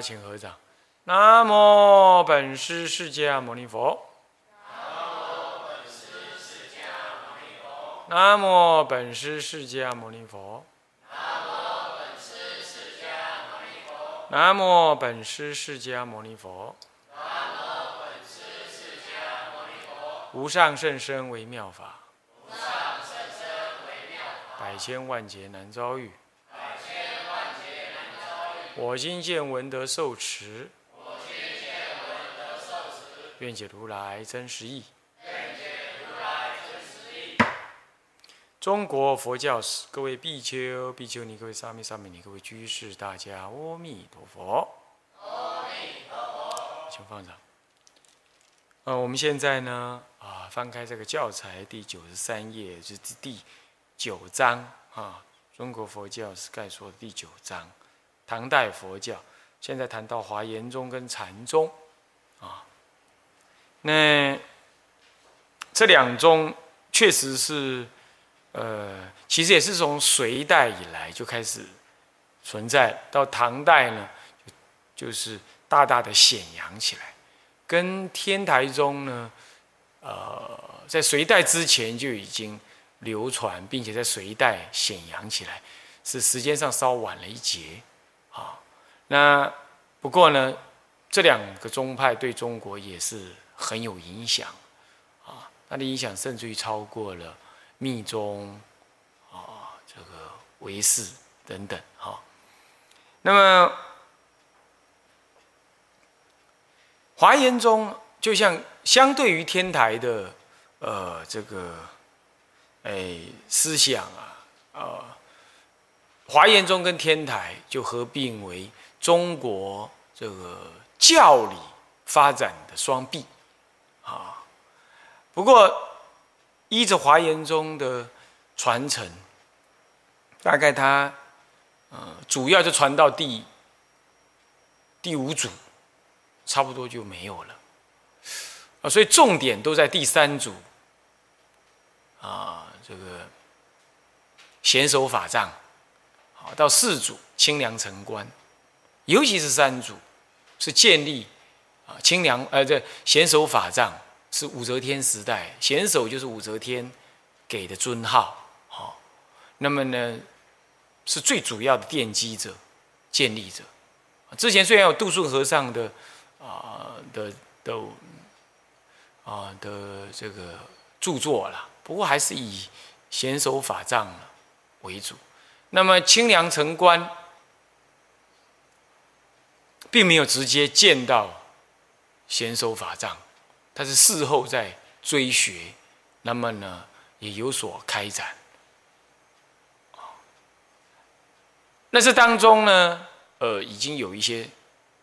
请合掌，南无本师释迦牟尼佛，南无本师释迦牟尼佛，南无本师释迦牟尼佛，南无本师释迦牟尼佛，无本师释迦牟尼佛，无上甚深为妙法，无上甚深为妙法，百千万劫难遭遇。我今见闻得受持，我今见闻得受持愿解如来真实义。中国佛教史，各位比丘、比丘尼，各位沙弥、沙弥尼，各位居士，大家阿弥陀佛。阿弥陀佛，请放上。呃，我们现在呢，啊，翻开这个教材第九十三页，是第九章啊，中国佛教史概说的第九章。唐代佛教，现在谈到华严宗跟禅宗，啊，那这两宗确实是，呃，其实也是从隋代以来就开始存在，到唐代呢，就是大大的显扬起来，跟天台宗呢，呃，在隋代之前就已经流传，并且在隋代显扬起来，是时间上稍晚了一截。那不过呢，这两个宗派对中国也是很有影响，啊，它的影响甚至于超过了密宗，啊，这个唯识等等，哈。那么华严宗就像相对于天台的，呃，这个，哎，思想啊，啊。华严宗跟天台就合并为中国这个教理发展的双臂，啊，不过依着华严宗的传承，大概它，呃，主要就传到第第五组，差不多就没有了，啊，所以重点都在第三组，啊，这个显手法藏。到四祖清凉城关，尤其是三祖，是建立啊清凉呃这贤手法藏是武则天时代贤手就是武则天给的尊号，好，那么呢是最主要的奠基者、建立者。之前虽然有杜顺和尚的啊的的啊的这个著作了，不过还是以贤手法藏为主。那么清凉城关，并没有直接见到贤手法藏，他是事后在追学，那么呢也有所开展。那这当中呢，呃，已经有一些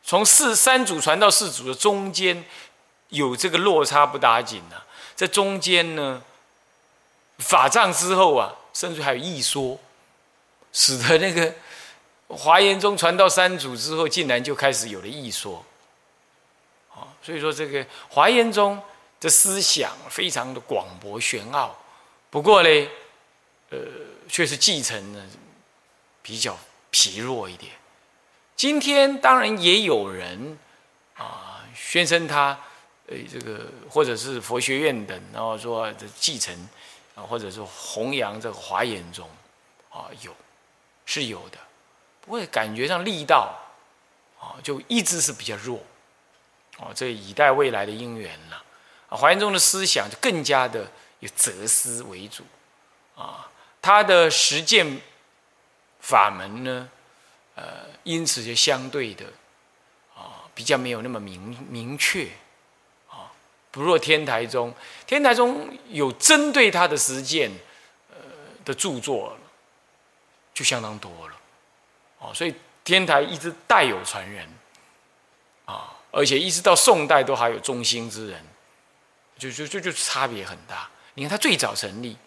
从四三组传到四组的中间有这个落差不打紧呢，在中间呢，法藏之后啊，甚至还有异说。使得那个华严宗传到三祖之后，竟然就开始有了异说，啊，所以说这个华严宗的思想非常的广博玄奥，不过呢，呃，却是继承呢比较疲弱一点。今天当然也有人啊宣称他，呃，这个或者是佛学院等，然后说这继承啊，或者是弘扬这个华严宗啊有。是有的，不过感觉上力道，啊，就一直是比较弱，哦，这以待未来的因缘了。啊，华严宗的思想就更加的以哲思为主，啊，他的实践法门呢，呃，因此就相对的，啊，比较没有那么明明确，啊，不若天台宗，天台宗有针对他的实践，呃的著作。就相当多了，哦，所以天台一直代有传人，啊，而且一直到宋代都还有中兴之人，就就就就差别很大。你看他最早成立，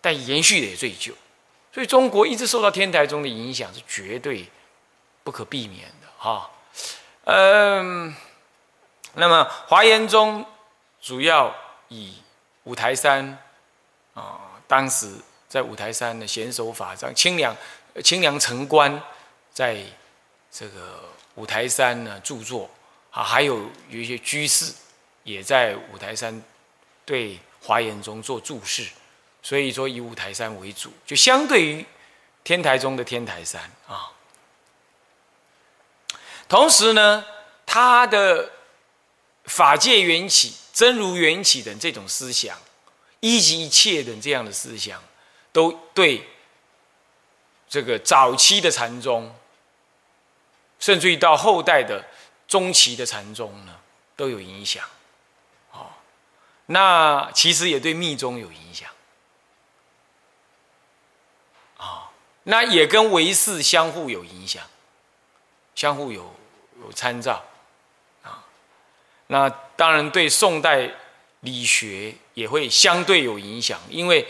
但延续的也最久，所以中国一直受到天台宗的影响是绝对不可避免的，哈，嗯，那么华严宗主要以五台山啊，当时。在五台山的显手法藏清凉清凉城关，在这个五台山呢著作啊，还有有一些居士也在五台山对华严宗做注释，所以说以五台山为主，就相对于天台宗的天台山啊。同时呢，他的法界缘起、真如缘起等这种思想，一即一切等这样的思想，都对这个早期的禅宗，甚至于到后代的中期的禅宗呢，都有影响。哦，那其实也对密宗有影响。啊，那也跟唯识相互有影响，相互有。有参照，啊，那当然对宋代理学也会相对有影响，因为，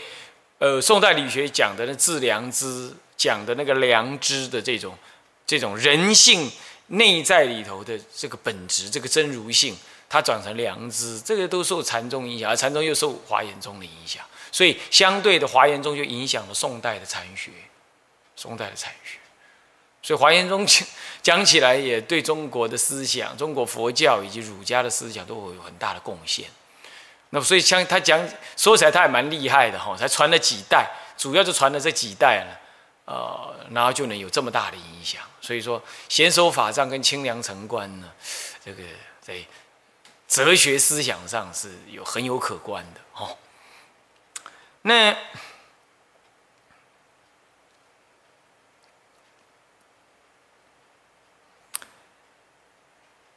呃，宋代理学讲的那致良知，讲的那个良知的这种这种人性内在里头的这个本质，这个真如性，它转成良知，这个都受禅宗影响，而禅宗又受华严宗的影响，所以相对的华严宗就影响了宋代的禅学，宋代的禅学。所以华严宗讲讲起来，也对中国的思想、中国佛教以及儒家的思想都有很大的贡献。那么，所以像他讲说起来，他也蛮厉害的哈，才传了几代，主要就传了这几代了，呃，然后就能有这么大的影响。所以说，贤守法藏跟清凉城关呢，这个在哲学思想上是有很有可观的哦。那。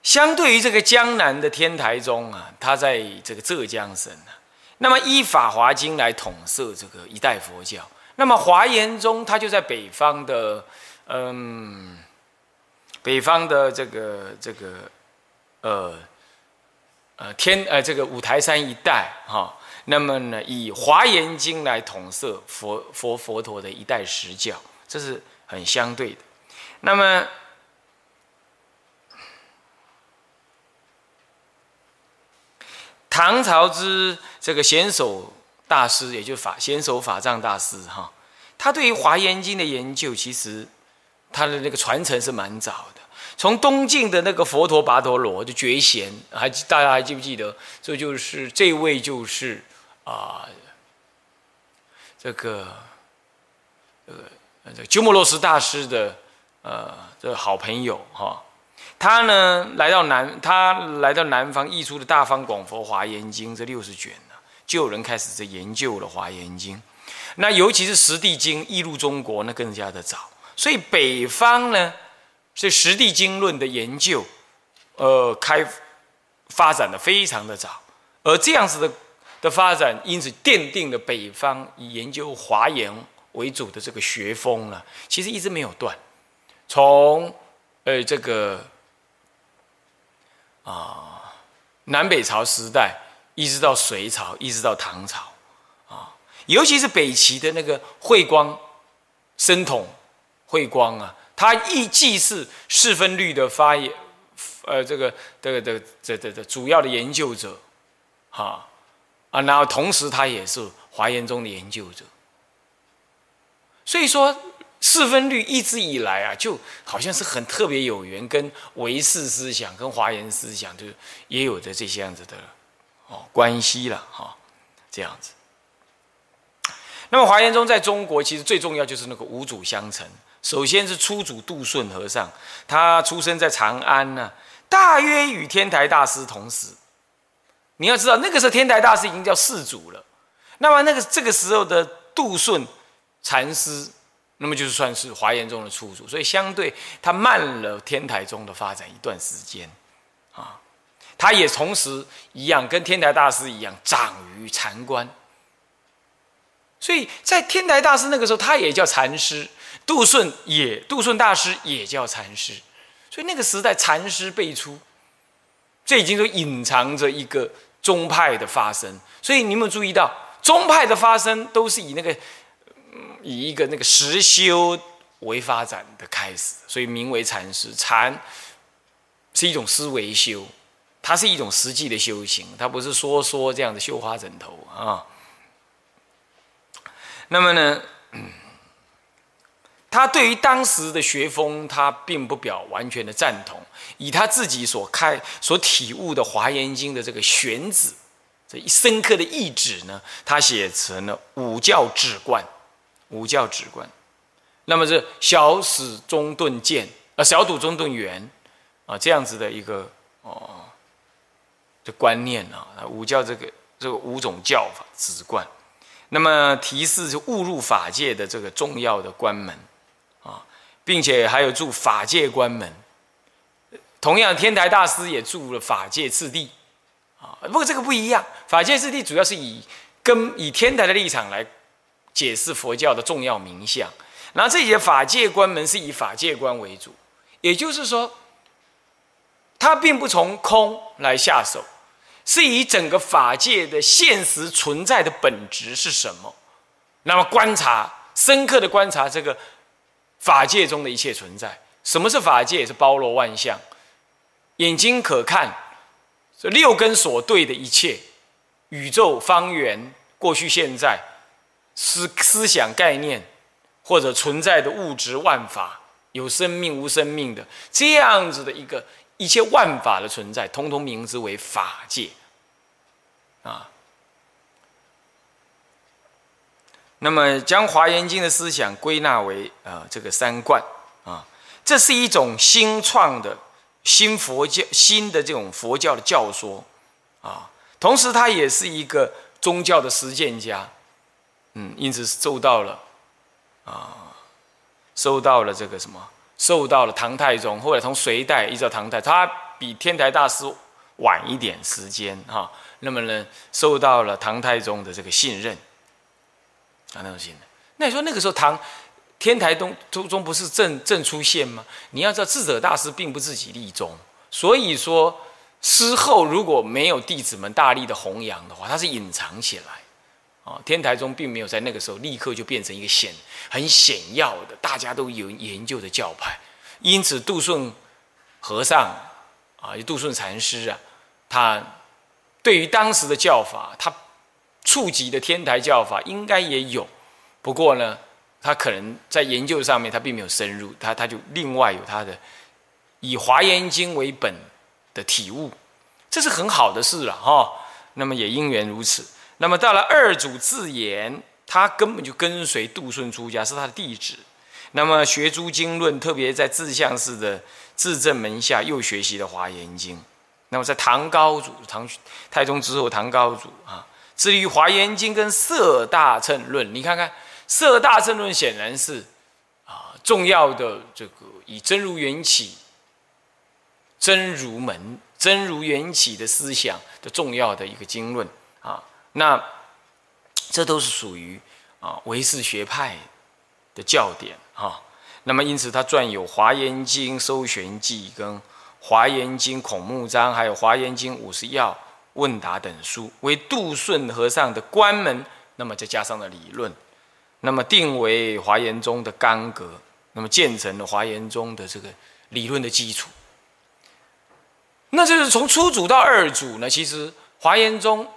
相对于这个江南的天台宗啊，它在这个浙江省啊，那么依《法华经》来统摄这个一代佛教。那么华严宗它就在北方的，嗯，北方的这个这个，呃，呃天呃这个五台山一带哈。那么呢，以《华严经》来统摄佛佛佛陀的一代实教，这是很相对的。那么。唐朝之这个贤首大师，也就是法贤首法藏大师哈，他对于华严经的研究，其实他的那个传承是蛮早的。从东晋的那个佛陀跋陀罗就觉贤，还大家还记不记得？这就是这位就是啊，这个呃这个鸠摩罗什大师的呃这个好朋友哈。他呢，来到南，他来到南方，译出的《大方广佛华严经》这六十卷呢，就有人开始在研究了《华严经》。那尤其是《十地经》译入中国，那更加的早。所以北方呢，是《实地经论》的研究，呃，开发展的非常的早。而这样子的的发展，因此奠定了北方以研究华严为主的这个学风呢，其实一直没有断。从呃这个。啊，南北朝时代一直到隋朝，一直到唐朝，啊，尤其是北齐的那个慧光生统慧光啊，他亦既是四分律的发言，呃，这个这个这个这这这主要的研究者，哈啊，然后同时他也是华严宗的研究者，所以说。四分律一直以来啊，就好像是很特别有缘，跟唯识思想、跟华严思想，就也有着这些样子的哦关系了哈，这样子。那么华严宗在中国其实最重要就是那个五祖相承，首先是初祖杜顺和尚，他出生在长安呢，大约与天台大师同时。你要知道，那个时候天台大师已经叫四祖了，那么那个这个时候的杜顺禅师。那么就是算是华严宗的初祖，所以相对他慢了天台宗的发展一段时间，啊，他也同时一样跟天台大师一样长于禅观，所以在天台大师那个时候，他也叫禅师，杜顺也杜顺大师也叫禅师，所以那个时代禅师辈出，这已经都隐藏着一个宗派的发生，所以你有没有注意到宗派的发生都是以那个。以一个那个实修为发展的开始，所以名为禅师。禅是一种思维修，它是一种实际的修行，它不是说说这样的绣花枕头啊。那么呢，他对于当时的学风，他并不表完全的赞同。以他自己所开、所体悟的《华严经》的这个玄旨，这一深刻的意旨呢，他写成了五教止观。五教止观，那么是小始中顿渐，呃，小笃中顿圆，啊，这样子的一个哦，的观念啊，五教这个这个五种教法止观，那么提示是误入法界的这个重要的关门。并且还有住法界关门，同样天台大师也住了法界次第，啊，不过这个不一样，法界次第主要是以跟以天台的立场来解释佛教的重要名相，然后这些法界关门是以法界观为主，也就是说，他并不从空来下手，是以整个法界的现实存在的本质是什么，那么观察深刻的观察这个。法界中的一切存在，什么是法界？是包罗万象，眼睛可看，这六根所对的一切，宇宙方圆、过去、现在，思思想概念，或者存在的物质万法，有生命无生命的这样子的一个一切万法的存在，通通名之为法界，啊。那么，将《华严经》的思想归纳为啊，这个三观啊，这是一种新创的新佛教、新的这种佛教的教说啊。同时，他也是一个宗教的实践家，嗯，因此受到了啊，受到了这个什么，受到了唐太宗，后来从隋代一直到唐代，他比天台大师晚一点时间哈。那么呢，受到了唐太宗的这个信任。啊，那种信的。那你说那个时候唐天台东中中不是正正出现吗？你要知道智者大师并不自己立宗，所以说师后如果没有弟子们大力的弘扬的话，他是隐藏起来。啊，天台宗并没有在那个时候立刻就变成一个显很显要的大家都有研究的教派。因此杜顺和尚啊，杜顺禅师啊，他对于当时的教法，他。触及的天台教法应该也有，不过呢，他可能在研究上面他并没有深入，他他就另外有他的以华严经为本的体悟，这是很好的事了哈。那么也因缘如此。那么到了二祖自言，他根本就跟随杜顺出家，是他的弟子。那么学诸经论，特别在自相寺的自证门下又学习了华严经。那么在唐高祖唐太宗之后，唐高祖啊。至于《华严经》跟《色大乘论》，你看看《色大乘论》显然是啊重要的这个以真如缘起、真如门、真如缘起的思想的重要的一个经论啊。那这都是属于啊唯识学派的教典啊。那么因此他撰有《华严经》搜玄记跟《华严经孔目章》，还有《华严经五十要》。问答等书为杜顺和尚的关门，那么再加上了理论，那么定为华严宗的纲格，那么建成了华严宗的这个理论的基础。那就是从初祖到二祖呢，其实华严宗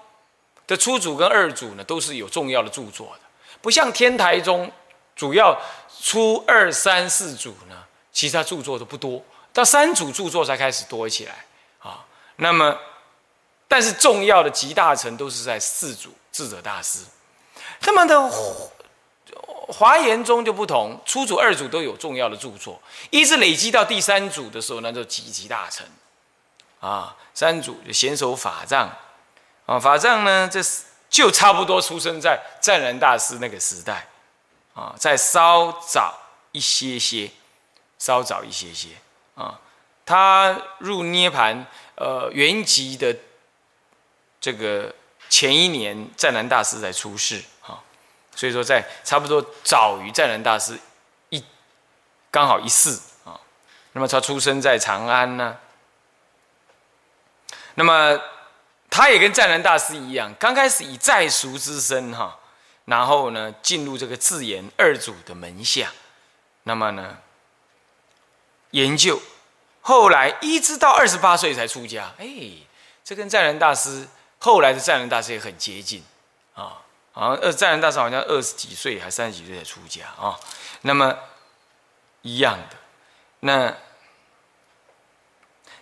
的初祖跟二祖呢，都是有重要的著作的，不像天台宗主要初二三四祖呢，其他著作都不多，到三祖著作才开始多起来啊。那么。但是重要的集大成都是在四祖智者大师，他们的华严中就不同，初祖、二祖都有重要的著作，一直累积到第三祖的时候，那就集集大成。啊，三祖就显手法藏，啊，法藏呢，这是就差不多出生在湛然大师那个时代，啊，再稍早一些些，稍早一些些，啊，他入涅盘，呃，原籍的。这个前一年湛南大师才出世啊，所以说在差不多早于湛南大师一刚好一世啊，那么他出生在长安呢，那么他也跟湛南大师一样，刚开始以在俗之身哈，然后呢进入这个自言二祖的门下，那么呢研究，后来一直到二十八岁才出家，哎，这跟湛南大师。后来的湛然大师也很接近，啊，好像二湛然大师好像二十几岁还三十几岁才出家啊。那么一样的。那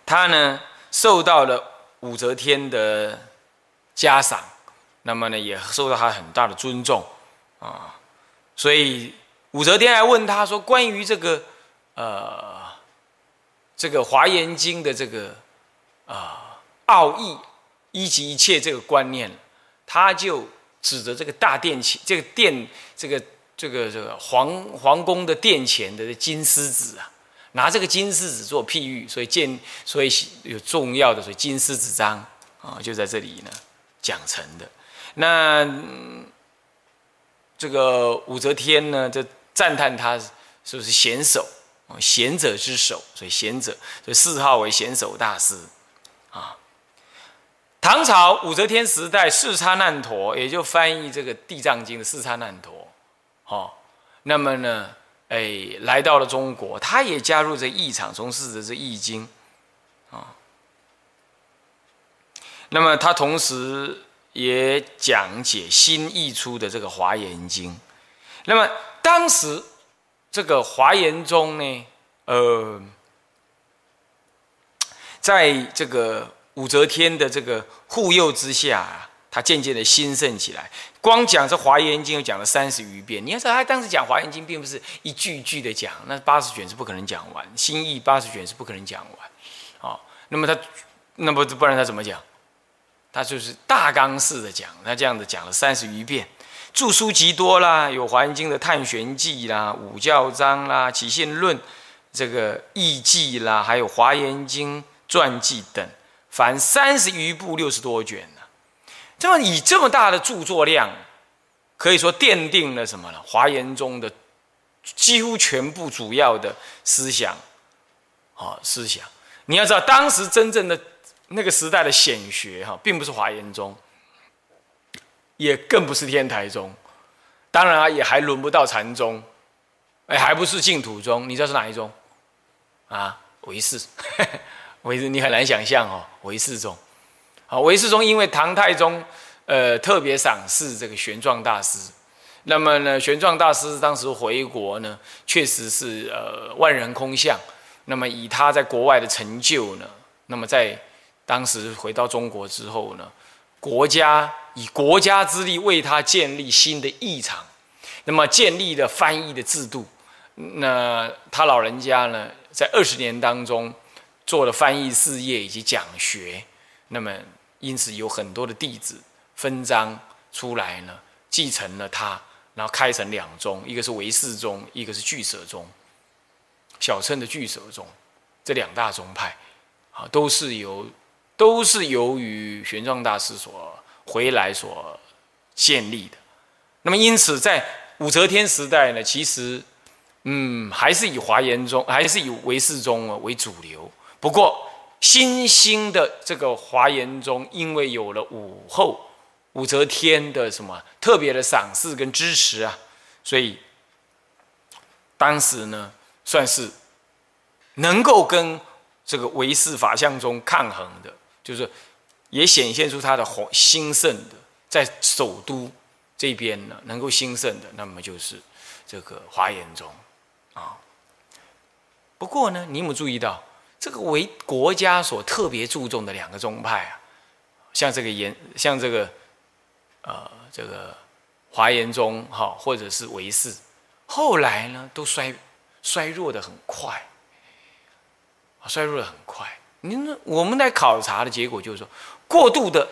他呢，受到了武则天的嘉赏，那么呢，也受到他很大的尊重啊。所以武则天还问他说：“关于这个呃，这个《华严经》的这个啊奥义，一即一切这个观念，他就指着这个大殿前，这个殿，这个这个这个皇皇宫的殿前的金狮子啊，拿这个金狮子做譬喻，所以见，所以有重要的，所以金狮子章啊，就在这里呢讲成的。那。这个武则天呢，就赞叹他是不是贤手贤者之首，所以贤者，所以谥号为贤手大师啊。唐朝武则天时代，四叉难陀也就翻译这个《地藏经》的四叉难陀，哦，那么呢，哎，来到了中国，他也加入这义场，从事着这易经啊。那么他同时。也讲解新译出的这个《华严经》，那么当时这个华严中呢，呃，在这个武则天的这个护佑之下啊，他渐渐的兴盛起来。光讲这《华严经》，又讲了三十余遍。你要知道，他当时讲《华严经》，并不是一句一句的讲，那八十卷是不可能讲完，新译八十卷是不可能讲完。哦，那么他，那么不然他怎么讲？他就是大纲式的讲，他这样子讲了三十余遍，著书极多啦，有《华严经》的《探玄记》啦，《五教章》啦，《起信论》这个《义记》啦，还有《华严经》传记等，凡三十余部，六十多卷呢。这么以这么大的著作量，可以说奠定了什么呢？华严宗的几乎全部主要的思想，啊，思想。你要知道，当时真正的。那个时代的显学哈，并不是华严宗，也更不是天台宗，当然啊，也还轮不到禅宗，哎，还不是净土宗，你知道是哪一宗？啊，唯识，唯识你很难想象哦，唯识宗，啊，唯识宗因为唐太宗呃特别赏识这个玄奘大师，那么呢，玄奘大师当时回国呢，确实是呃万人空巷，那么以他在国外的成就呢，那么在当时回到中国之后呢，国家以国家之力为他建立新的义场，那么建立了翻译的制度。那他老人家呢，在二十年当中做了翻译事业以及讲学，那么因此有很多的弟子分章出来呢，继承了他，然后开成两宗，一个是唯识宗，一个是俱舍宗，小乘的俱舍宗，这两大宗派啊，都是由。都是由于玄奘大师所回来所建立的，那么因此在武则天时代呢，其实嗯还是以华严宗还是以唯识宗为主流。不过新兴的这个华严宗，因为有了武后武则天的什么特别的赏识跟支持啊，所以当时呢算是能够跟这个唯识法相中抗衡的。就是也显现出他的宏兴盛的，在首都这边呢，能够兴盛的，那么就是这个华严宗啊。不过呢，你有没有注意到，这个为国家所特别注重的两个宗派啊，像这个严，像这个呃，这个华严宗哈，或者是唯识，后来呢，都衰衰弱的很快，衰弱的很快。您我们来考察的结果就是说，过度的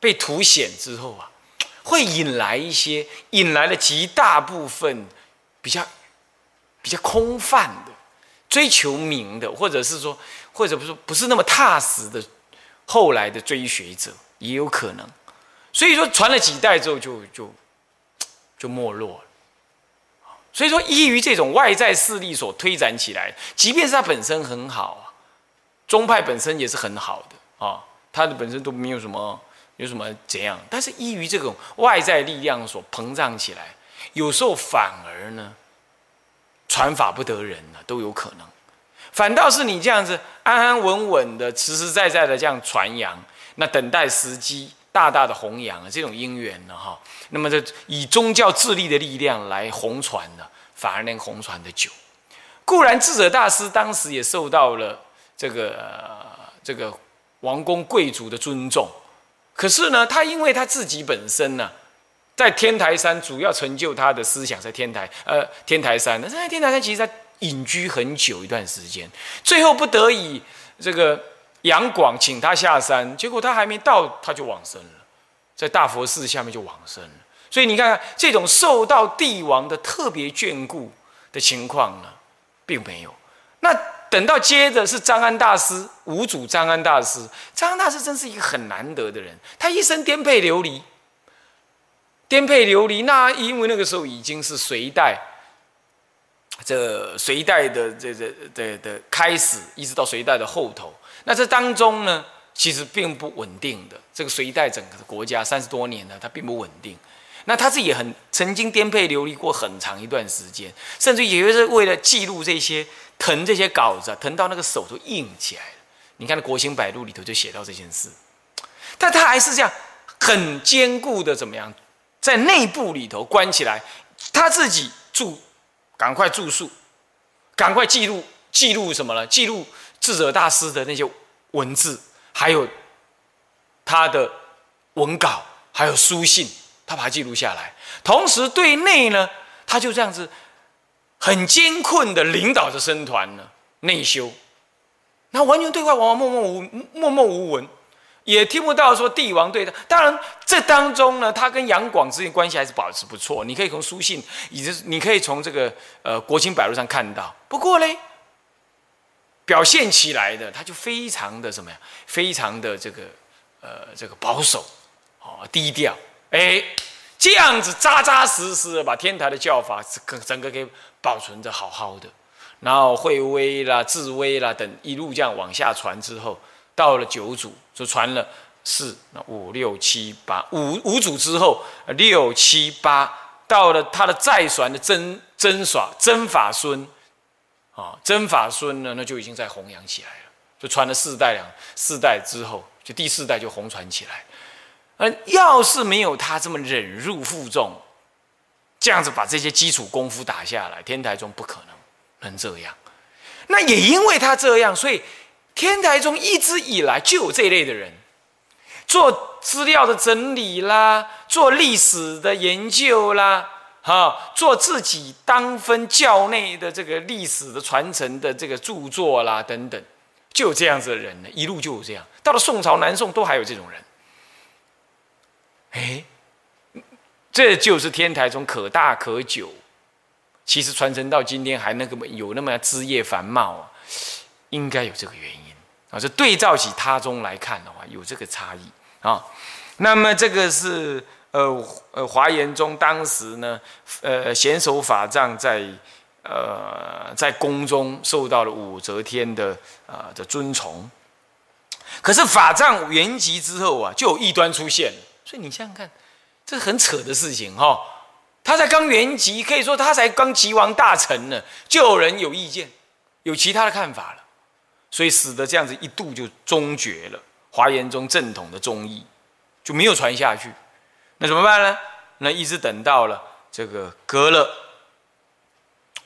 被凸显之后啊，会引来一些引来了极大部分比较比较空泛的追求名的，或者是说，或者不是不是那么踏实的后来的追学者也有可能。所以说，传了几代之后，就就就没落了。所以说，依于这种外在势力所推展起来，即便是它本身很好啊。宗派本身也是很好的啊，它的本身都没有什么有什么怎样，但是依于这种外在力量所膨胀起来，有时候反而呢，传法不得人呢都有可能，反倒是你这样子安安稳稳的、实实在在的这样传扬，那等待时机大大的弘扬啊，这种因缘呢哈，那么这以宗教自立的力量来弘传呢，反而能红传的久。固然智者大师当时也受到了这个这个王公贵族的尊重，可是呢，他因为他自己本身呢，在天台山主要成就他的思想在天台呃天台山，那在天台山其实他隐居很久一段时间，最后不得已这个杨广请他下山，结果他还没到他就往生了，在大佛寺下面就往生了。所以你看这种受到帝王的特别眷顾的情况呢？并没有。那等到接着是张安大师，五祖张安大师。张安大师真是一个很难得的人，他一生颠沛流离，颠沛流离。那因为那个时候已经是隋代，这隋代的这这的的开始，一直到隋代的后头。那这当中呢，其实并不稳定的。这个隋代整个的国家三十多年了，它并不稳定。那他自己也很曾经颠沛流离过很长一段时间，甚至也就是为了记录这些誊这些稿子，誊到那个手都硬起来了。你看《国兴百录》里头就写到这件事，但他还是这样很坚固的怎么样，在内部里头关起来，他自己住，赶快住宿，赶快记录记录什么呢？记录智者大师的那些文字，还有他的文稿，还有书信。他把它记录下来，同时对内呢，他就这样子很艰困的领导着僧团呢内修，那完全对外往往默默无默默无闻，也听不到说帝王对他。当然，这当中呢，他跟杨广之间关系还是保持不错。你可以从书信，以及你可以从这个呃《国清百录》上看到。不过嘞，表现起来的他就非常的什么呀？非常的这个呃这个保守哦，低调。哎，这样子扎扎实实的把天台的教法整整个给保存的好好的，然后惠威啦、智威啦等一路这样往下传之后，到了九祖就传了四、五、六、七、八五五祖之后六七八，到了他的再传的真真耍真法孙啊，真法孙呢，那就已经在弘扬起来了，就传了四代两四代之后，就第四代就红传起来。而要是没有他这么忍辱负重，这样子把这些基础功夫打下来，天台宗不可能能这样。那也因为他这样，所以天台宗一直以来就有这一类的人，做资料的整理啦，做历史的研究啦，哈，做自己当分教内的这个历史的传承的这个著作啦等等，就有这样子的人呢，一路就有这样。到了宋朝、南宋都还有这种人。哎，这就是天台宗可大可久，其实传承到今天还那个有那么枝叶繁茂啊，应该有这个原因啊。这对照起他中来看的话，有这个差异啊。那么这个是呃呃华严宗当时呢，呃贤守法藏在呃在宫中受到了武则天的啊的尊崇，可是法藏圆寂之后啊，就有异端出现了。所以你想想看，这很扯的事情哈。他才刚圆寂，可以说他才刚极王大臣呢，就有人有意见，有其他的看法，所以使得这样子一度就终绝了华严宗正统的宗义，就没有传下去。那怎么办呢？那一直等到了这个隔了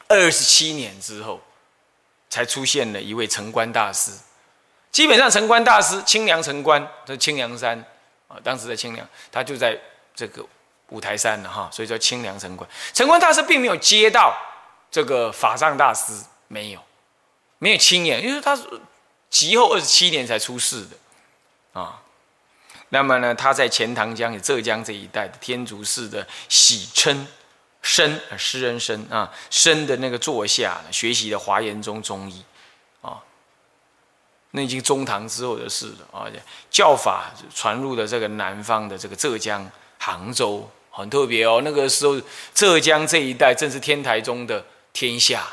二十七年之后，才出现了一位城关大师。基本上城关大师清凉城关在清凉山。啊，当时在清凉，他就在这个五台山了哈，所以叫清凉城关。城关大师并没有接到这个法藏大师，没有，没有亲眼，因为他是及后二十七年才出世的啊。那么呢，他在钱塘江，浙江这一带的天竺寺的喜称生诗人生啊生的那个座下学习的华严宗中医啊。那已经中唐之后的事了啊！教法传入的这个南方的这个浙江杭州很特别哦。那个时候浙江这一带正是天台宗的天下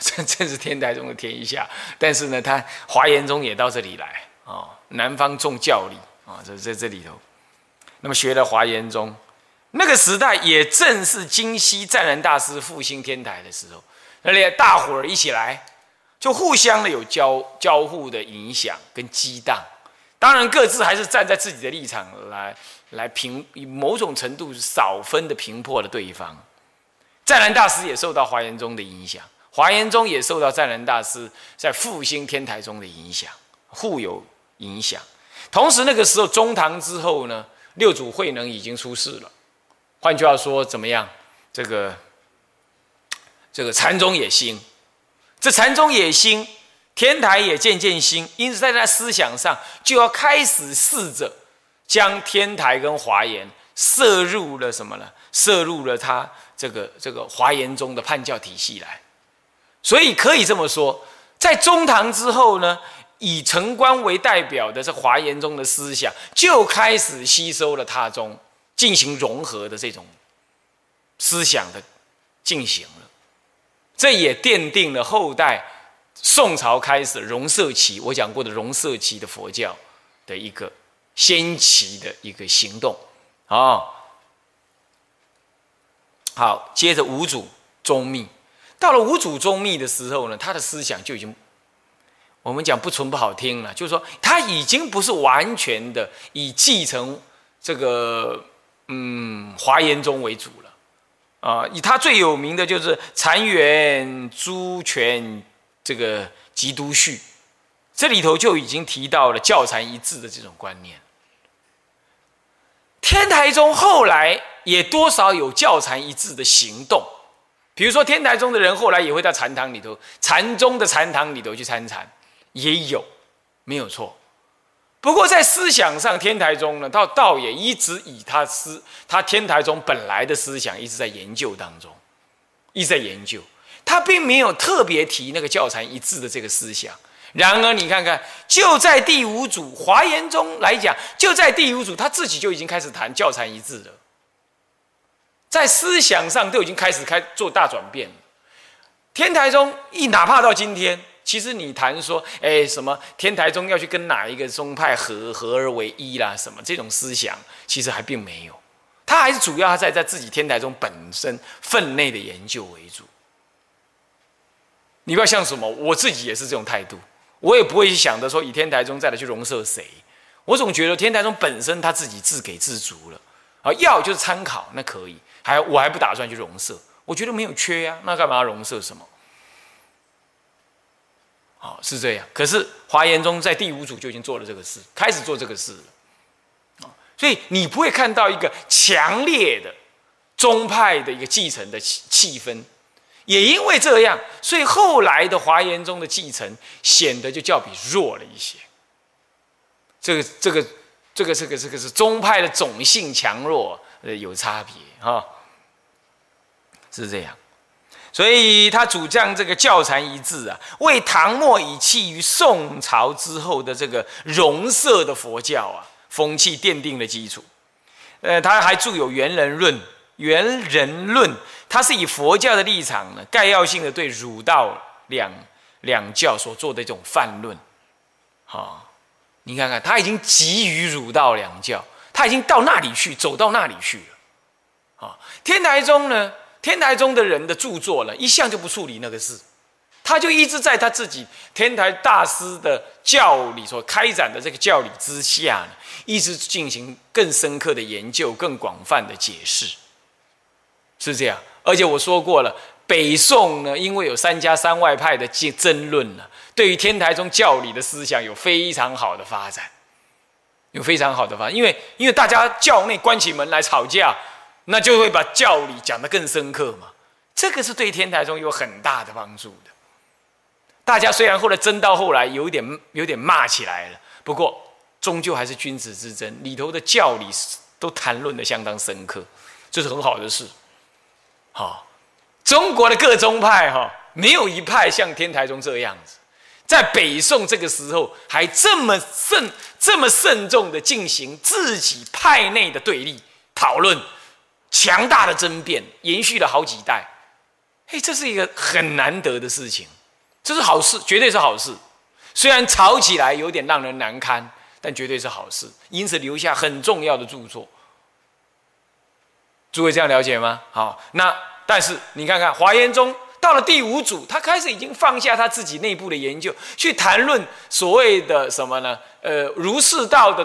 这，正是天台中的天下。但是呢，他华严宗也到这里来啊，南方重教理啊，在在这里头。那么学了华严宗，那个时代也正是金溪湛然大师复兴天台的时候，那里大伙儿一起来。就互相的有交交互的影响跟激荡，当然各自还是站在自己的立场来来评，以某种程度少分的评破了对方。湛然大师也受到华严宗的影响，华严宗也受到湛然大师在复兴天台宗的影响，互有影响。同时，那个时候中唐之后呢，六祖慧能已经出世了。换句话说，怎么样？这个这个禅宗也兴，这禅宗也兴，天台也渐渐兴。因此，在他思想上就要开始试着将天台跟华严摄入了什么呢？摄入了他这个这个华严宗的判教体系来。所以可以这么说，在中唐之后呢？以城关为代表的这华严宗的思想，就开始吸收了他宗，进行融合的这种思想的进行了。这也奠定了后代宋朝开始融色期，我讲过的融色期的佛教的一个先期的一个行动啊。好，接着五祖宗密，到了五祖宗密的时候呢，他的思想就已经。我们讲不纯不好听了，就是说他已经不是完全的以继承这个嗯华严宗为主了啊，以他最有名的就是禅元朱权这个基督序，这里头就已经提到了教禅一致的这种观念。天台宗后来也多少有教禅一致的行动，比如说天台宗的人后来也会到禅堂里头，禅宗的禅堂里头去参禅。也有，没有错。不过在思想上，天台宗呢，他道也一直以他思他天台宗本来的思想一直在研究当中，一直在研究。他并没有特别提那个教禅一致的这个思想。然而你看看，就在第五祖华严宗来讲，就在第五祖他自己就已经开始谈教禅一致了，在思想上都已经开始开做大转变了。天台宗一哪怕到今天。其实你谈说，哎，什么天台宗要去跟哪一个宗派合合而为一啦，什么这种思想，其实还并没有，他还是主要在在自己天台宗本身分内的研究为主。你不要像什么，我自己也是这种态度，我也不会想着说以天台宗再来去容摄谁，我总觉得天台宗本身他自己自给自足了，啊，要就是参考那可以，还我还不打算去容摄，我觉得没有缺呀，那干嘛容摄什么？好是这样，可是华严宗在第五组就已经做了这个事，开始做这个事了，所以你不会看到一个强烈的宗派的一个继承的气气氛，也因为这样，所以后来的华严宗的继承显得就较比弱了一些。这个这个这个这个这个是宗派的种性强弱呃有差别哈，是这样。所以他主张这个教禅一致啊，为唐末以弃于宋朝之后的这个融色的佛教啊风气奠定了基础。呃，他还著有《元人论》，《元人论》他是以佛教的立场呢，概要性的对儒道两两教所做的这种泛论。好，你看看，他已经急于儒道两教，他已经到那里去，走到那里去了。天台宗呢？天台宗的人的著作呢，一向就不处理那个事，他就一直在他自己天台大师的教理所开展的这个教理之下呢，一直进行更深刻的研究、更广泛的解释，是这样。而且我说过了，北宋呢，因为有三家三外派的争争论呢，对于天台宗教理的思想有非常好的发展，有非常好的发展，因为因为大家教内关起门来吵架。那就会把教理讲得更深刻嘛，这个是对天台宗有很大的帮助的。大家虽然后来争到后来有点有点骂起来了，不过终究还是君子之争，里头的教理都谈论的相当深刻，这是很好的事。好，中国的各宗派哈，没有一派像天台宗这样子，在北宋这个时候还这么慎这么慎重的进行自己派内的对立讨论。强大的争辩延续了好几代，嘿，这是一个很难得的事情，这是好事，绝对是好事。虽然吵起来有点让人难堪，但绝对是好事，因此留下很重要的著作。诸位这样了解吗？好，那但是你看看华严宗到了第五组，他开始已经放下他自己内部的研究，去谈论所谓的什么呢？呃，儒释道的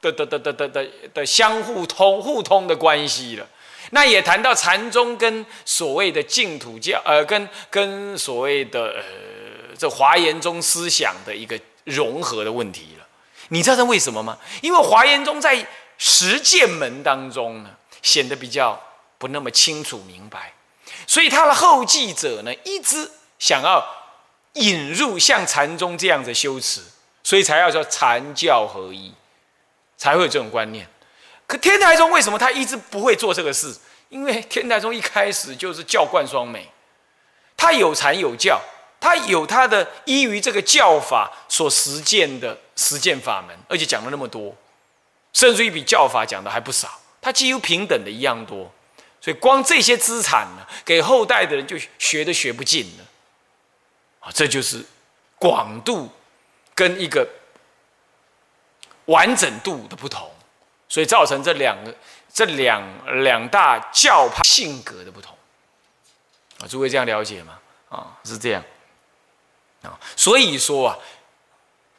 的的的的的的相互通互通的关系了。那也谈到禅宗跟所谓的净土教，呃，跟跟所谓的呃这华严宗思想的一个融合的问题了。你知道为什么吗？因为华严宗在实践门当中呢，显得比较不那么清楚明白，所以他的后继者呢，一直想要引入像禅宗这样的修持，所以才要说禅教合一，才会有这种观念。可天台宗为什么他一直不会做这个事？因为天台宗一开始就是教贯双美，他有禅有教，他有他的依于这个教法所实践的实践法门，而且讲了那么多，甚至于比教法讲的还不少，他几乎平等的一样多，所以光这些资产呢，给后代的人就学都学不尽了，啊，这就是广度跟一个完整度的不同。所以造成这两个、这两两大教派性格的不同啊，诸位这样了解吗？啊，是这样啊。所以说啊，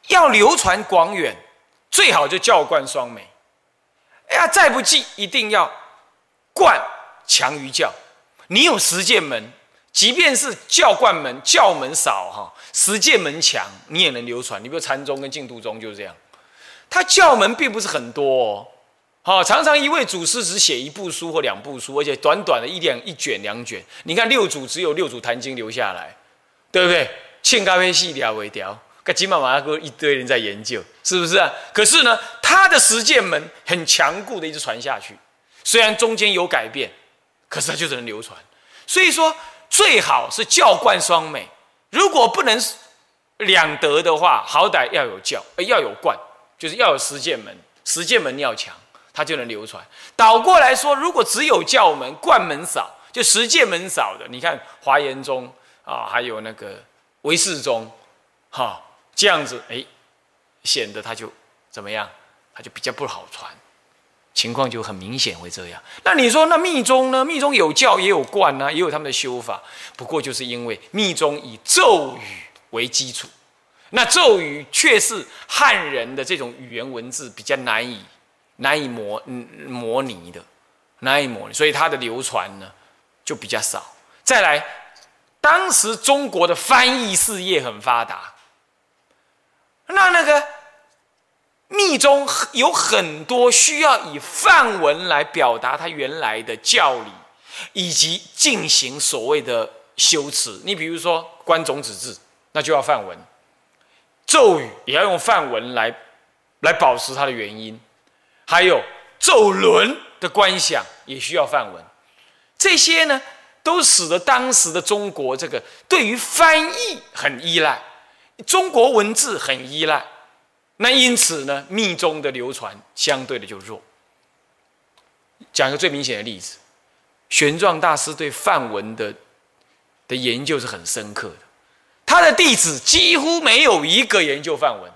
要流传广远，最好就教贯双美。哎呀，再不济，一定要冠强于教。你有实践门，即便是教冠门、教门少哈，实践门强，你也能流传。你比如禅宗跟净土宗就是这样，他教门并不是很多。哦。好，常常一位祖师只写一部书或两部书，而且短短的一两一卷两卷。你看六祖只有六祖坛经留下来，对不对？欠咖啡细条为条，跟金马马哥一堆人在研究，是不是啊？可是呢，他的实践门很强固的一直传下去，虽然中间有改变，可是他就只能流传。所以说，最好是教贯双美。如果不能两得的话，好歹要有教，要有贯，就是要有实践门，实践门要强。它就能流传。倒过来说，如果只有教门、冠门少，就十戒门少的，你看华严宗啊，还有那个唯识宗，哈，这样子，哎，显得它就怎么样？它就比较不好传，情况就很明显会这样。那你说，那密宗呢？密宗有教也有灌呢，也有他们的修法。不过就是因为密宗以咒语为基础，那咒语却是汉人的这种语言文字比较难以。难以模嗯模拟的，难以模拟，所以它的流传呢就比较少。再来，当时中国的翻译事业很发达，那那个密宗有很多需要以范文来表达它原来的教理，以及进行所谓的修辞。你比如说观种子字，那就要范文；咒语也要用范文来来保持它的原因。还有咒轮的观想也需要范文，这些呢，都使得当时的中国这个对于翻译很依赖，中国文字很依赖，那因此呢，密宗的流传相对的就弱。讲一个最明显的例子，玄奘大师对梵文的的研究是很深刻的，他的弟子几乎没有一个研究梵文。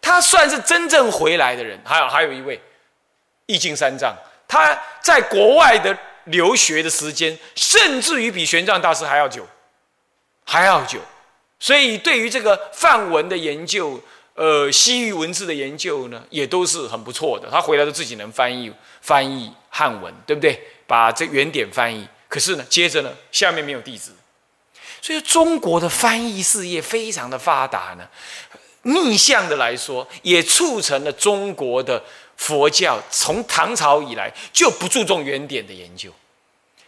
他算是真正回来的人，还有还有一位易经三藏，他在国外的留学的时间，甚至于比玄奘大师还要久，还要久。所以对于这个梵文的研究，呃，西域文字的研究呢，也都是很不错的。他回来都自己能翻译翻译汉文，对不对？把这原点翻译。可是呢，接着呢，下面没有弟子，所以中国的翻译事业非常的发达呢。逆向的来说，也促成了中国的佛教从唐朝以来就不注重原点的研究，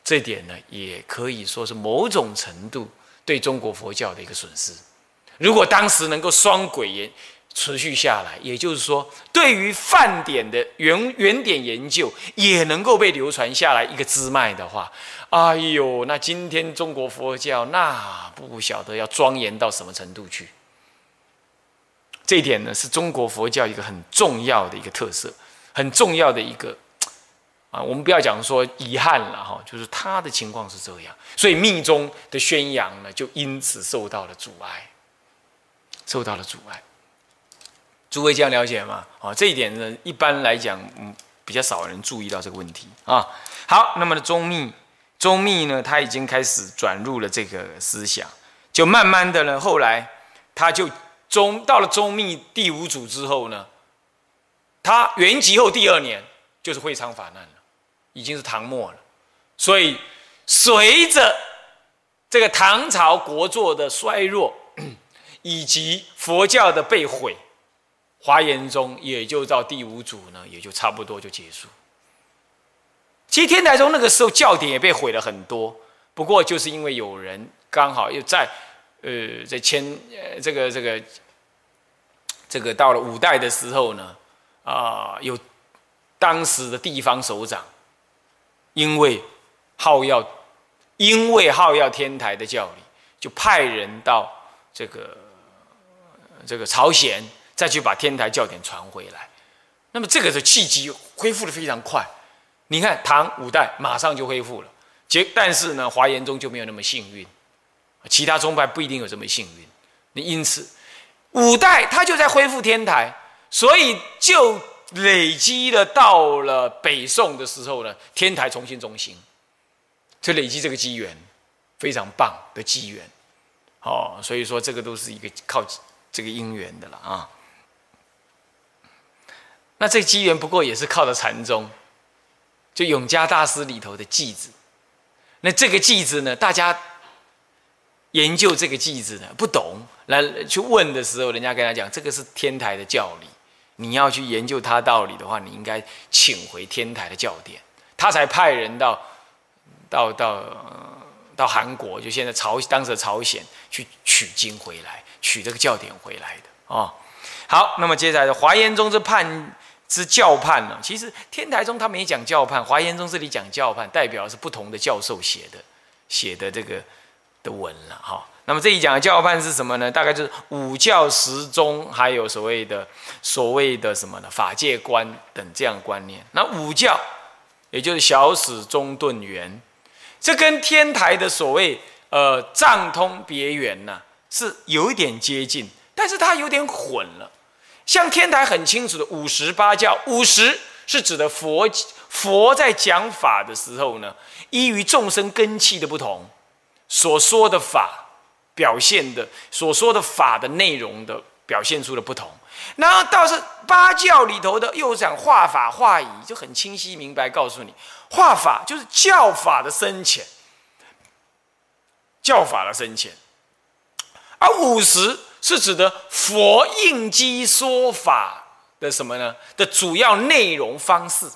这点呢，也可以说是某种程度对中国佛教的一个损失。如果当时能够双轨研持续下来，也就是说，对于梵典的原原点研究也能够被流传下来一个支脉的话，哎呦，那今天中国佛教那不晓得要庄严到什么程度去。这一点呢，是中国佛教一个很重要的一个特色，很重要的一个啊，我们不要讲说遗憾了哈，就是他的情况是这样，所以密宗的宣扬呢，就因此受到了阻碍，受到了阻碍。诸位这样了解吗？啊，这一点呢，一般来讲，嗯，比较少人注意到这个问题啊。好，那么的中密，中密呢，他已经开始转入了这个思想，就慢慢的呢，后来他就。中到了中密第五祖之后呢，他圆寂后第二年就是会昌法难了，已经是唐末了。所以随着这个唐朝国祚的衰弱，以及佛教的被毁，华严宗也就到第五祖呢，也就差不多就结束。其实天台宗那个时候教典也被毁了很多，不过就是因为有人刚好又在，呃，在千呃这个这个这个到了五代的时候呢，啊，有当时的地方首长，因为。好要，因为好要天台的教理，就派人到这个这个朝鲜，再去把天台教典传回来。那么这个的契机恢复的非常快。你看唐五代马上就恢复了，结但是呢，华严宗就没有那么幸运，其他宗派不一定有这么幸运。那因此五代他就在恢复天台，所以就累积了到了北宋的时候呢，天台重新中兴。就累积这个机缘，非常棒的机缘，哦，所以说这个都是一个靠这个因缘的了啊。那这机缘不过也是靠着禅宗，就永嘉大师里头的偈子。那这个偈子呢，大家研究这个偈子呢不懂，来去问的时候，人家跟他讲，这个是天台的教理，你要去研究他道理的话，你应该请回天台的教典，他才派人到。到到到韩国，就现在朝当时的朝鲜去取经回来，取这个教典回来的哦。好，那么接下来华严宗之判之教判呢？其实天台宗他没讲教判，华严宗这里讲教判，代表是不同的教授写的写的这个的文了哈。那么这一讲的教判是什么呢？大概就是五教十宗，还有所谓的所谓的什么呢？法界观等这样观念。那五教也就是小始中顿圆。这跟天台的所谓呃藏通别圆呢是有一点接近，但是它有点混了。像天台很清楚的五十八教，五十是指的佛佛在讲法的时候呢，依于众生根器的不同，所说的法表现的所说的法的内容的表现出的不同。然后倒是八教里头的又讲化法化仪，就很清晰明白告诉你。化法就是教法的深浅，教法的深浅，而五十是指的佛应机说法的什么呢？的主要内容方式。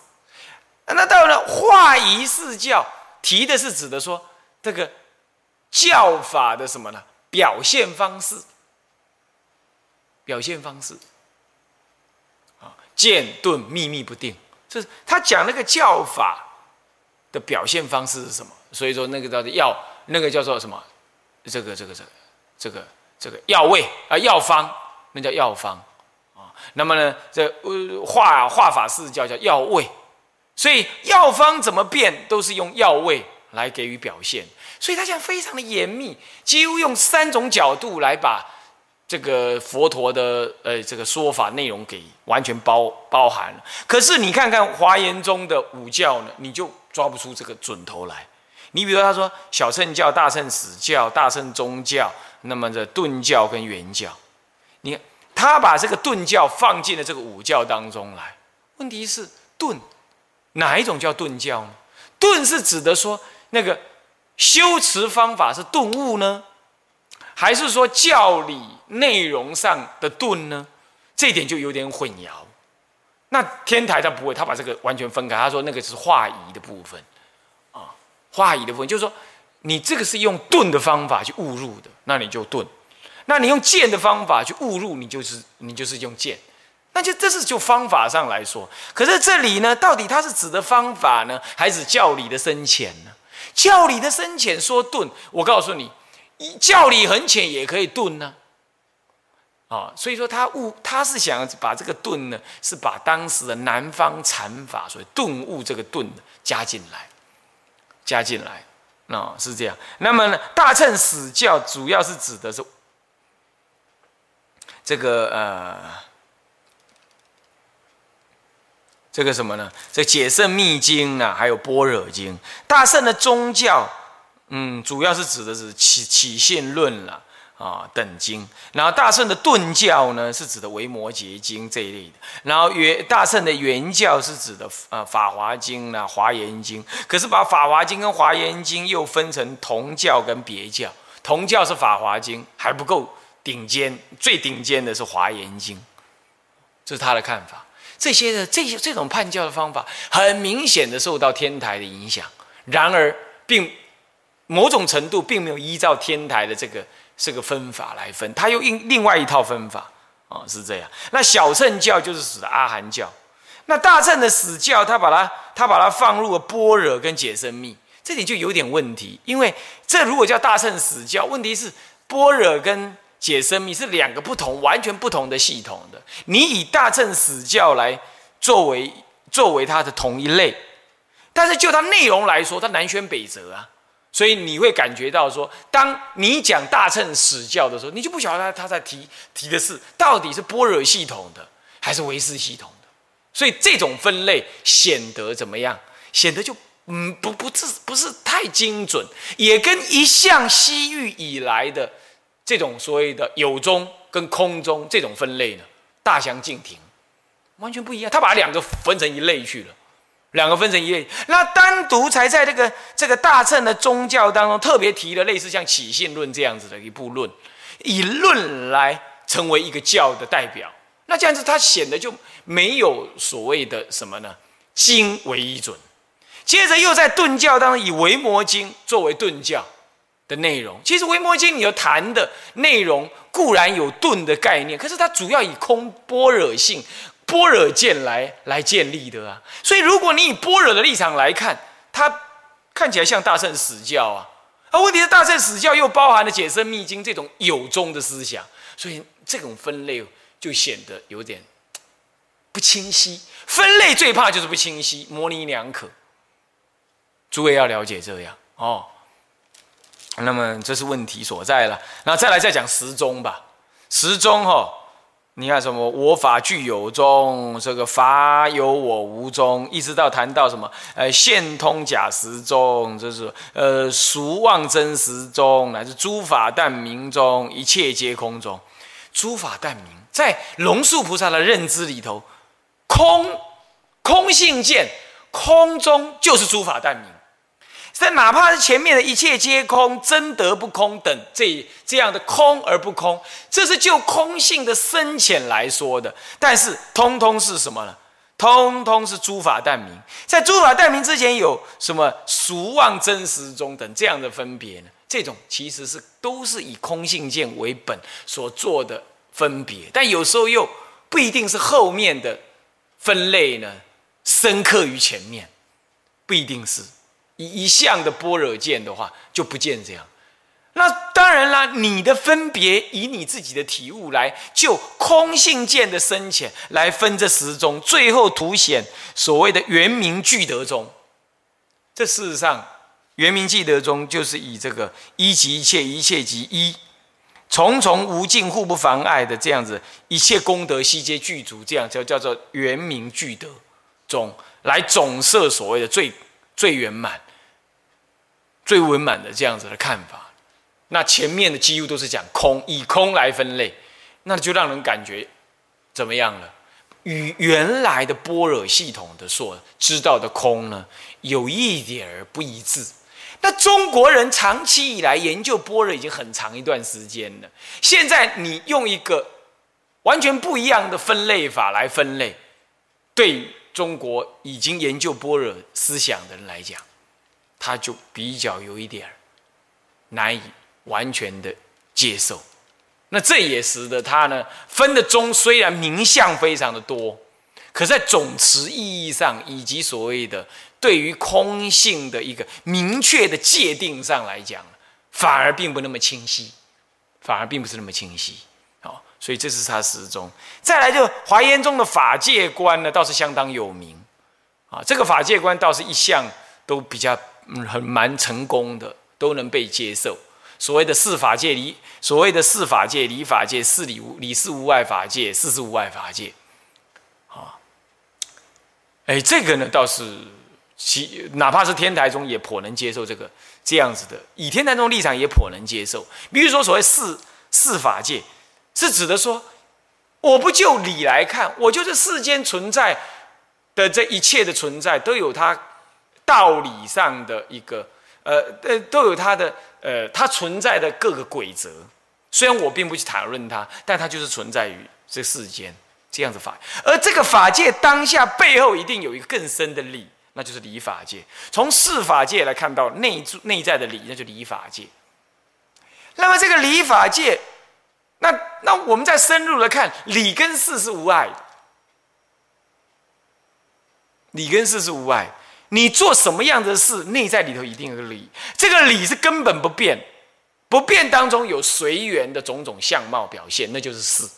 那到了化仪四教，提的是指的说这个教法的什么呢？表现方式，表现方式啊，渐顿秘密不定，这是他讲那个教法。的表现方式是什么？所以说那个叫做药，那个叫做什么？这个这个这个这个这个药味啊，药方，那叫药方啊。那么呢，这呃化化法是叫叫药味，所以药方怎么变，都是用药味来给予表现。所以他讲非常的严密，几乎用三种角度来把这个佛陀的呃这个说法内容给完全包包含了。可是你看看华严宗的五教呢，你就。抓不出这个准头来。你比如他说小乘教、大乘死教、大乘宗教，那么这顿教跟圆教，你看他把这个顿教放进了这个五教当中来。问题是顿哪一种叫顿教呢？顿是指的说那个修持方法是顿悟呢，还是说教理内容上的顿呢？这点就有点混淆。那天台他不会，他把这个完全分开。他说那个是化疑的部分，啊，化疑的部分就是说，你这个是用顿的方法去误入的，那你就顿；那你用剑的方法去误入，你就是你就是用剑。那就这是就方法上来说。可是这里呢，到底它是指的方法呢，还是教理的深浅呢？教理的深浅说顿，我告诉你，教理很浅也可以顿呢。啊，所以说他悟，他是想把这个顿呢，是把当时的南方禅法，所以顿悟这个顿加进来，加进来，啊，是这样。那么呢，大乘死教主要是指的是这个呃，这个什么呢？这解圣密经啊，还有般若经。大圣的宗教，嗯，主要是指的是起起信论了。啊等经。然后大圣的顿教呢，是指的维摩诘经这一类的。然后原大圣的原教是指的呃法华经啦、华严经。可是把法华经跟华严经又分成同教跟别教，同教是法华经还不够顶尖，最顶尖的是华严经。这是他的看法。这些的这些这种判教的方法，很明显的受到天台的影响。然而，并某种程度并没有依照天台的这个这个分法来分，他又另另外一套分法啊，是这样。那小乘教就是指的阿含教，那大乘的死教，他把它他把它放入了般若跟解生密，这里就有点问题。因为这如果叫大乘死教，问题是般若跟解生命是两个不同、完全不同的系统的。你以大乘死教来作为作为它的同一类。但是就它内容来说，它南辕北辙啊，所以你会感觉到说，当你讲大乘史教的时候，你就不晓得他他在提提的是到底是般若系统的还是唯识系统的，所以这种分类显得怎么样？显得就嗯不不是不是太精准，也跟一向西域以来的这种所谓的有中跟空中这种分类呢大相径庭，完全不一样。他把两个分成一类去了。两个分成一类，那单独才在这个这个大乘的宗教当中特别提了类似像起信论这样子的一部论，以论来成为一个教的代表。那这样子，它显得就没有所谓的什么呢？经为一准。接着又在顿教当中以维摩经作为顿教的内容。其实维摩经你要谈的内容固然有顿的概念，可是它主要以空般若性。般若见来来建立的啊，所以如果你以般若的立场来看，它看起来像大乘死教啊，而问题是大乘死教又包含了解生密经这种有宗的思想，所以这种分类就显得有点不清晰。分类最怕就是不清晰，模棱两可。诸位要了解这样哦。那么这是问题所在了。那再来再讲时钟吧，时钟哈。你看什么？我法具有中，这个法有我无中，一直到谈到什么？呃，现通假时钟，就是呃，俗妄真实钟，乃至诸法但明中，一切皆空中。诸法但明，在龙树菩萨的认知里头，空空性见，空中就是诸法但明。在哪怕是前面的一切皆空，真得不空等这这样的空而不空，这是就空性的深浅来说的。但是通通是什么呢？通通是诸法但明。在诸法但明之前，有什么俗妄真实中等这样的分别呢？这种其实是都是以空性见为本所做的分别，但有时候又不一定是后面的分类呢深刻于前面，不一定是。以一向的般若见的话，就不见这样。那当然啦，你的分别以你自己的体悟来就空性见的深浅来分这十宗，最后凸显所谓的圆明具德中。这事实上，圆明具德中就是以这个一即一切，一切即一，重重无尽，互不妨碍的这样子，一切功德悉皆具足，这样叫叫做圆明具德中，来总摄所谓的最最圆满。最文满的这样子的看法，那前面的几乎都是讲空，以空来分类，那就让人感觉怎么样了？与原来的般若系统的所知道的空呢，有一点儿不一致。那中国人长期以来研究般若已经很长一段时间了，现在你用一个完全不一样的分类法来分类，对中国已经研究般若思想的人来讲。他就比较有一点难以完全的接受，那这也使得他呢分的宗虽然名相非常的多，可在总词意义上以及所谓的对于空性的一个明确的界定上来讲，反而并不那么清晰，反而并不是那么清晰。好，所以这是他始终。再来就华严宗的法界观呢，倒是相当有名啊，这个法界观倒是一向都比较。嗯，很蛮成功的，都能被接受。所谓的四法界离，所谓的四法界离法界，四理无理事无外法界，四是无外法界。啊，哎，这个呢倒是其哪怕是天台中也颇能接受这个这样子的，以天台中立场也颇能接受。比如说所谓四四法界，是指的说，我不就理来看，我就是世间存在的这一切的存在，都有它道理上的一个，呃呃，都有它的呃，它存在的各个规则。虽然我并不去谈论它，但它就是存在于这世间这样子法。而这个法界当下背后一定有一个更深的理，那就是理法界。从事法界来看到内内在的理，那就理法界。那么这个理法界，那那我们再深入的看，理跟事是无碍的。理跟事是无碍，你做什么样的事，内在里头一定有理，这个理是根本不变。不变当中有随缘的种种相貌表现，那就是事。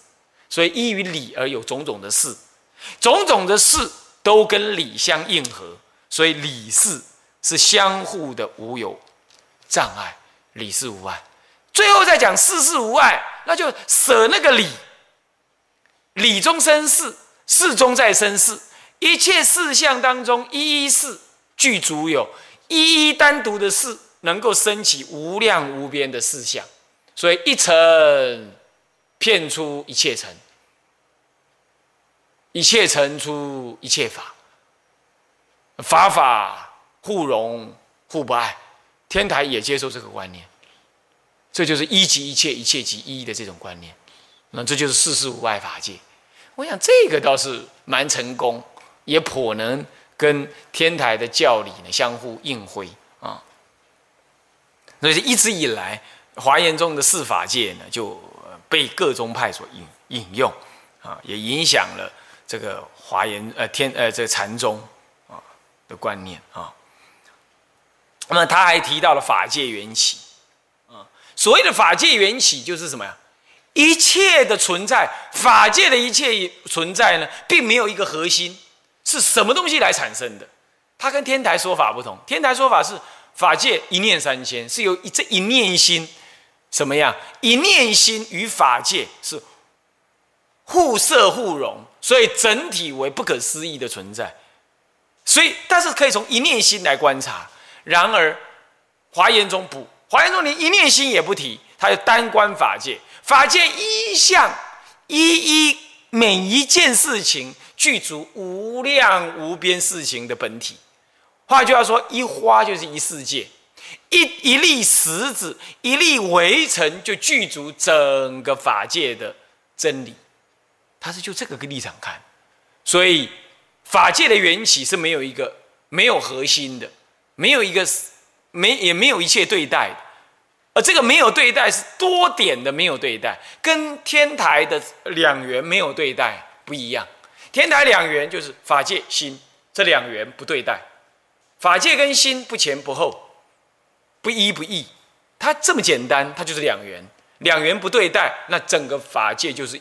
所以依于理而有种种的事，种种的事都跟理相应合，所以理事是相互的，无有障碍，理事无碍。最后再讲事事无碍，那就舍那个理，理中生事，事中再生事，一切事项当中，一一事具足有，一一单独的事。能够升起无量无边的事项，所以一层骗出一切尘，一切尘出一切法，法法互融互不碍。天台也接受这个观念，这就是一即一切，一切即一的这种观念。那这就是世事无碍法界。我想这个倒是蛮成功，也颇能跟天台的教理呢相互应辉啊。所以一直以来，华严宗的四法界呢，就被各宗派所引引用，啊，也影响了这个华严呃天呃这个禅宗啊的观念啊。那么他还提到了法界缘起，啊，所谓的法界缘起就是什么呀？一切的存在，法界的一切存在呢，并没有一个核心，是什么东西来产生的？它跟天台说法不同，天台说法是。法界一念三千，是由这一念心，什么样？一念心与法界是互摄互融，所以整体为不可思议的存在。所以，但是可以从一念心来观察。然而，华严中不，华严中连一念心也不提，它就单观法界。法界一向一一每一件事情具足无量无边事情的本体。换句话说，一花就是一世界，一一粒石子，一粒围城，就具足整个法界的真理。他是就这个个立场看，所以法界的缘起是没有一个没有核心的，没有一个没也没有一切对待的，而这个没有对待是多点的没有对待，跟天台的两元没有对待不一样。天台两缘就是法界心这两缘不对待。法界跟心不前不后，不依不异，它这么简单，它就是两缘，两缘不对待，那整个法界就是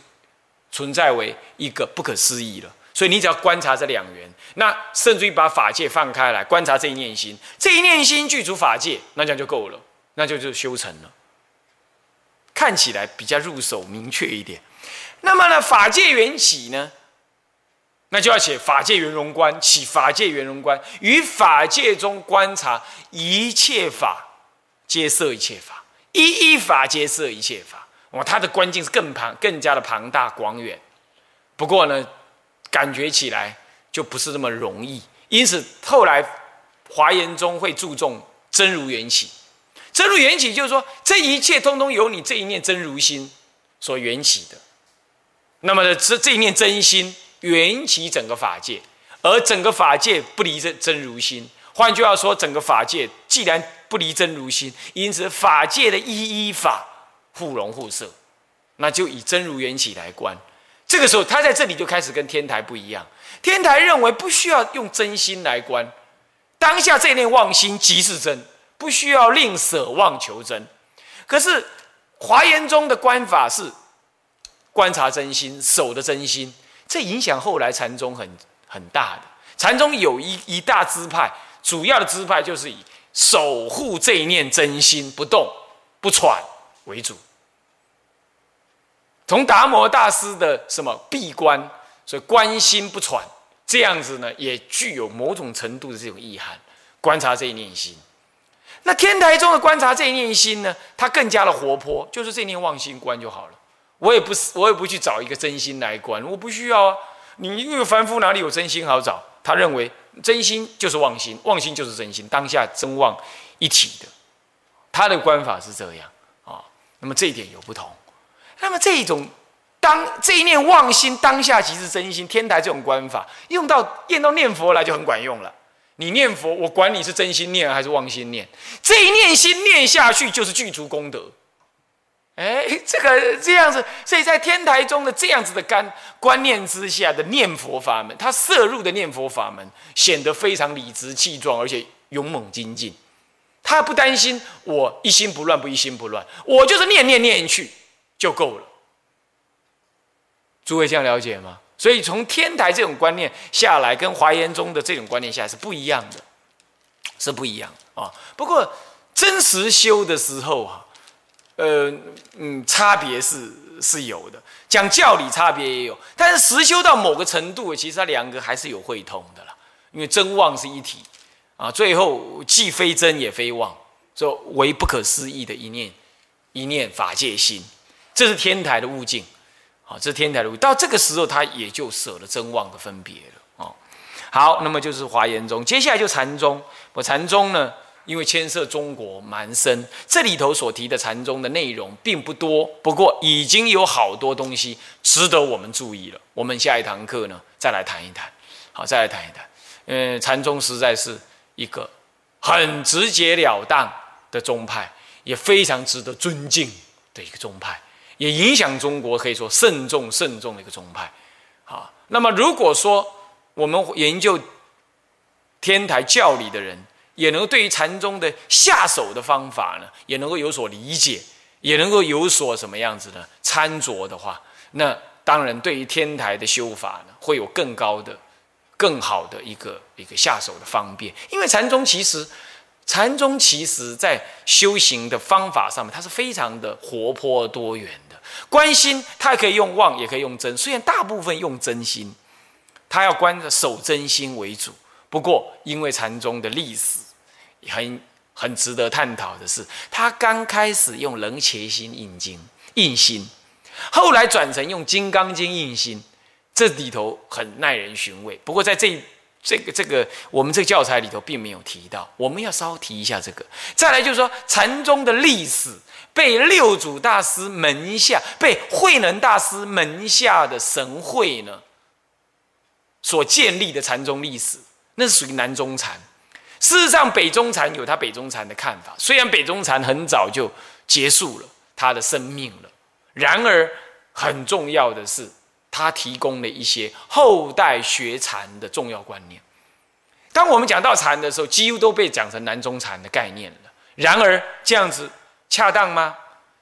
存在为一个不可思议了。所以你只要观察这两缘，那甚至于把法界放开来观察这一念心，这一念心具足法界，那这样就够了，那就就修成了。看起来比较入手明确一点。那么呢，法界缘起呢？那就要写法界圆融观，起法界圆融观，于法界中观察一切法，皆摄一切法，一一法皆摄一切法。哇，它的观境是更庞、更加的庞大广远。不过呢，感觉起来就不是那么容易。因此后来华严中会注重真如缘起。真如缘起就是说，这一切通通由你这一念真如心所缘起的。那么，这这一念真心。缘起整个法界，而整个法界不离真真如心。换句话说，整个法界既然不离真如心，因此法界的一一法互融互摄，那就以真如缘起来观。这个时候，他在这里就开始跟天台不一样。天台认为不需要用真心来观，当下这念妄心即是真，不需要另舍妄求真。可是华严中的观法是观察真心，守的真心。这影响后来禅宗很很大的。禅宗有一一大支派，主要的支派就是以守护这一念真心不动不喘为主。从达摩大师的什么闭关，所以观心不喘，这样子呢，也具有某种程度的这种意涵。观察这一念心，那天台中的观察这一念心呢，它更加的活泼，就是这念妄心观就好了。我也不是，我也不去找一个真心来观，我不需要啊。你因为凡夫哪里有真心好找？他认为真心就是妄心，妄心就是真心，当下真妄一体的。他的观法是这样啊。那么这一点有不同。那么这一种当这一念妄心当下即是真心，天台这种观法用到用到念佛来就很管用了。你念佛，我管你是真心念还是妄心念，这一念心念下去就是具足功德。哎，这个这样子，所以在天台中的这样子的观观念之下的念佛法门，他摄入的念佛法门显得非常理直气壮，而且勇猛精进。他不担心我一心不乱不一心不乱，我就是念念念去就够了。诸位这样了解吗？所以从天台这种观念下来，跟华严中的这种观念下来是不一样的，是不一样啊。不过真实修的时候啊。呃嗯，差别是是有的，讲教理差别也有，但是实修到某个程度，其实它两个还是有会通的啦。因为真妄是一体啊，最后既非真也非妄，说为不可思议的一念一念法界心，这是天台的悟境啊，这是天台的悟。到这个时候，他也就舍了真妄的分别了啊。好，那么就是华严宗，接下来就禅宗。我禅宗呢？因为牵涉中国蛮深，这里头所提的禅宗的内容并不多，不过已经有好多东西值得我们注意了。我们下一堂课呢，再来谈一谈。好，再来谈一谈。嗯，禅宗实在是一个很直截了当的宗派，也非常值得尊敬的一个宗派，也影响中国可以说慎重慎重的一个宗派。好，那么如果说我们研究天台教理的人，也能够对于禅宗的下手的方法呢，也能够有所理解，也能够有所什么样子呢？参酌的话，那当然对于天台的修法呢，会有更高的、更好的一个一个下手的方便。因为禅宗其实，禅宗其实在修行的方法上面，它是非常的活泼多元的。观心，它可以用妄，也可以用真。虽然大部分用真心，它要观守真心为主。不过，因为禅宗的历史。很很值得探讨的是，他刚开始用楞伽心印经印心，后来转成用金刚经印心，这里头很耐人寻味。不过在这这个这个我们这个教材里头并没有提到，我们要稍微提一下这个。再来就是说，禅宗的历史被六祖大师门下、被慧能大师门下的神会呢所建立的禅宗历史，那是属于南宗禅。事实上，北中禅有他北中禅的看法。虽然北中禅很早就结束了他的生命了，然而很重要的是，他提供了一些后代学禅的重要观念。当我们讲到禅的时候，几乎都被讲成南中禅的概念了。然而，这样子恰当吗？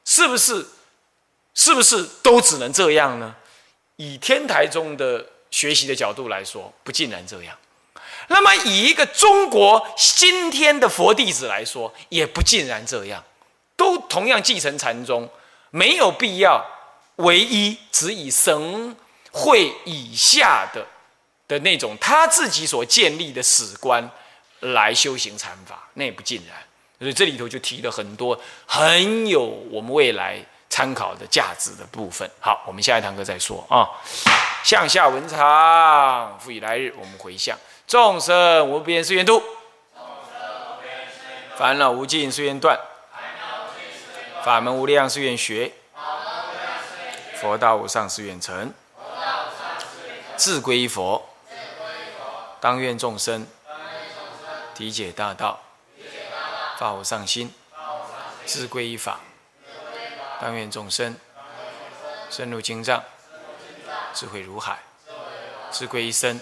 是不是？是不是都只能这样呢？以天台宗的学习的角度来说，不尽然这样。那么，以一个中国今天的佛弟子来说，也不尽然这样，都同样继承禅宗，没有必要唯一只以神会以下的的那种他自己所建立的史观来修行禅法，那也不尽然。所以这里头就提了很多很有我们未来参考的价值的部分。好，我们下一堂课再说啊。向下文长，复以来日，我们回向。众生无边誓愿度，烦恼无尽誓愿断，法门无量誓愿学，佛道无上誓愿成。自归佛，当愿众生。体解大道，发无上心，自归依法。当愿众生。深入经藏，智慧如海，自归一生。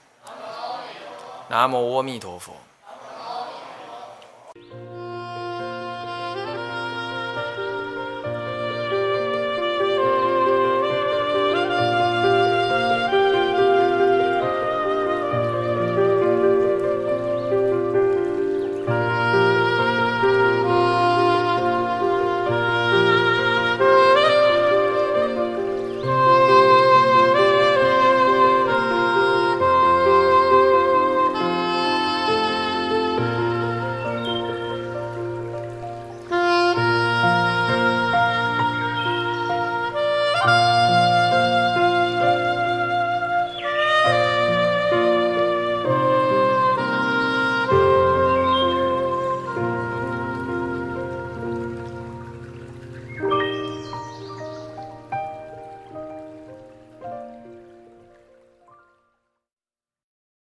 南无阿弥陀佛。